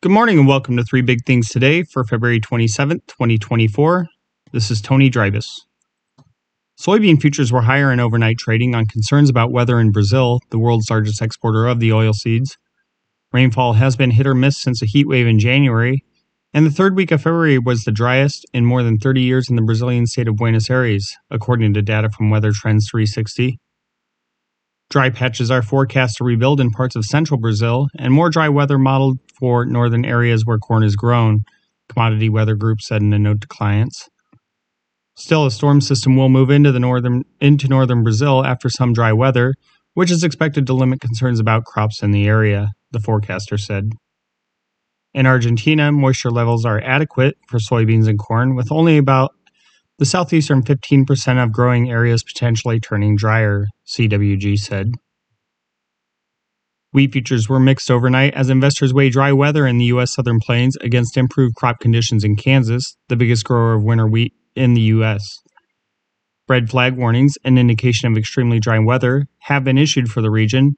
Good morning and welcome to Three Big Things Today for February 27th, 2024. This is Tony Dreibus. Soybean futures were higher in overnight trading on concerns about weather in Brazil, the world's largest exporter of the oilseeds. Rainfall has been hit or miss since a heat wave in January, and the third week of February was the driest in more than 30 years in the Brazilian state of Buenos Aires, according to data from Weather Trends 360. Dry patches are forecast to rebuild in parts of central Brazil, and more dry weather modeled for northern areas where corn is grown, Commodity Weather Group said in a note to clients. Still, a storm system will move into the northern into northern Brazil after some dry weather, which is expected to limit concerns about crops in the area, the forecaster said. In Argentina, moisture levels are adequate for soybeans and corn, with only about the southeastern 15% of growing areas potentially turning drier, CWG said. Wheat futures were mixed overnight as investors weigh dry weather in the U.S. Southern Plains against improved crop conditions in Kansas, the biggest grower of winter wheat in the U.S. Red flag warnings, an indication of extremely dry weather, have been issued for the region,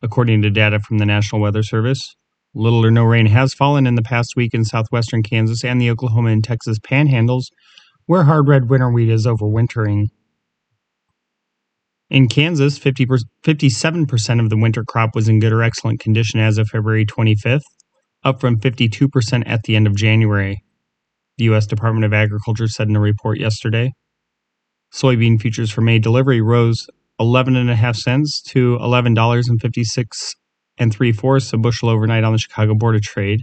according to data from the National Weather Service. Little or no rain has fallen in the past week in southwestern Kansas and the Oklahoma and Texas panhandles, where hard red winter wheat is overwintering. In Kansas, 50 57% of the winter crop was in good or excellent condition as of February 25th, up from 52% at the end of January, the U.S. Department of Agriculture said in a report yesterday. Soybean futures for May delivery rose 11.5 cents to $11.56 and 3 fourths a bushel overnight on the Chicago Board of Trade,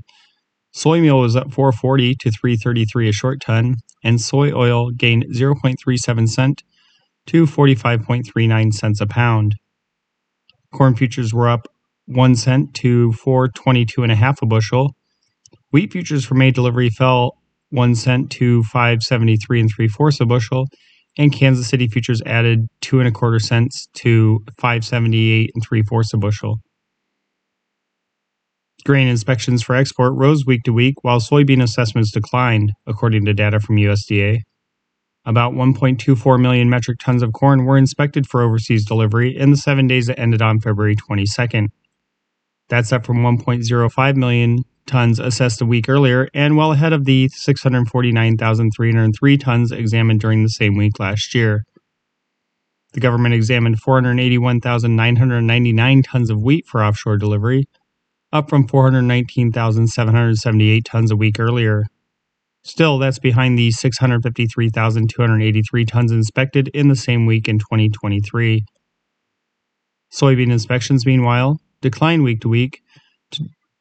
Soy meal was up 440 to 333 a short ton, and soy oil gained 0.37 cent to 45.39 cents a pound. Corn futures were up 1 cent to 422 and a half a bushel. Wheat futures for May delivery fell 1 cent to 573 and 3 fourths a bushel, and Kansas City futures added 2 and a quarter cents to 578 and 3 fourths a bushel. Grain inspections for export rose week to week, while soybean assessments declined, according to data from USDA. About 1.24 million metric tons of corn were inspected for overseas delivery in the seven days that ended on February 22nd. That's up from 1.05 million tons assessed a week earlier and well ahead of the 649,303 tons examined during the same week last year. The government examined 481,999 tons of wheat for offshore delivery, up from 419,778 tons a week earlier. Still, that's behind the 653,283 tons inspected in the same week in 2023. Soybean inspections, meanwhile, declined week to week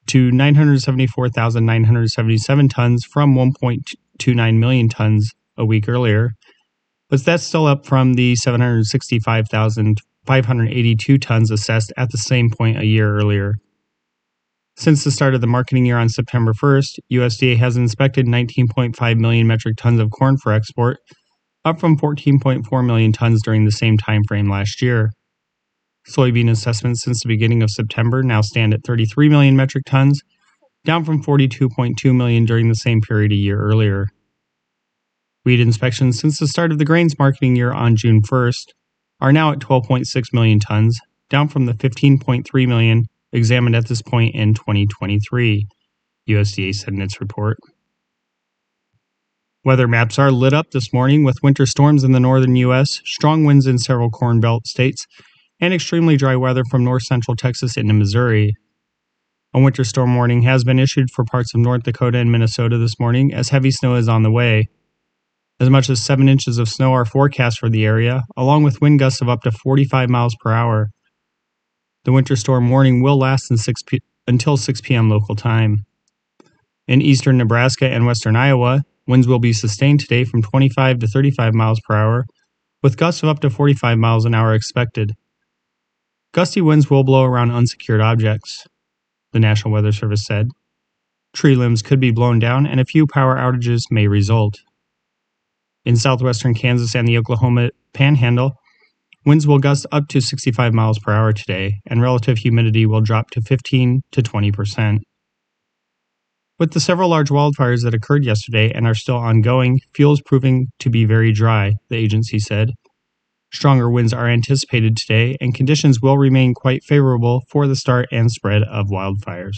to 974,977 tons from 1.29 million tons a week earlier, but that's still up from the 765,582 tons assessed at the same point a year earlier. Since the start of the marketing year on September 1st, USDA has inspected 19.5 million metric tons of corn for export, up from 14.4 million tons during the same time frame last year. Soybean assessments since the beginning of September now stand at 33 million metric tons, down from 42.2 million during the same period a year earlier. Wheat inspections since the start of the grains marketing year on June 1st are now at 12.6 million tons, down from the 15.3 million examined at this point in 2023, USDA said in its report. Weather maps are lit up this morning with winter storms in the northern U.S., strong winds in several Corn Belt states, and extremely dry weather from north central Texas into Missouri. A winter storm warning has been issued for parts of North Dakota and Minnesota this morning as heavy snow is on the way. As much as 7 inches of snow are forecast for the area, along with wind gusts of up to 45 miles per hour. The winter storm warning will last 6 p- until 6 p.m. local time. In eastern Nebraska and western Iowa, winds will be sustained today from 25 to 35 miles per hour, with gusts of up to 45 miles an hour expected. Gusty winds will blow around unsecured objects, the National Weather Service said. Tree limbs could be blown down, and a few power outages may result. In southwestern Kansas and the Oklahoma panhandle, Winds will gust up to 65 miles per hour today, and relative humidity will drop to 15 to 20 percent. With the several large wildfires that occurred yesterday and are still ongoing, fuel is proving to be very dry, the agency said. Stronger winds are anticipated today, and conditions will remain quite favorable for the start and spread of wildfires.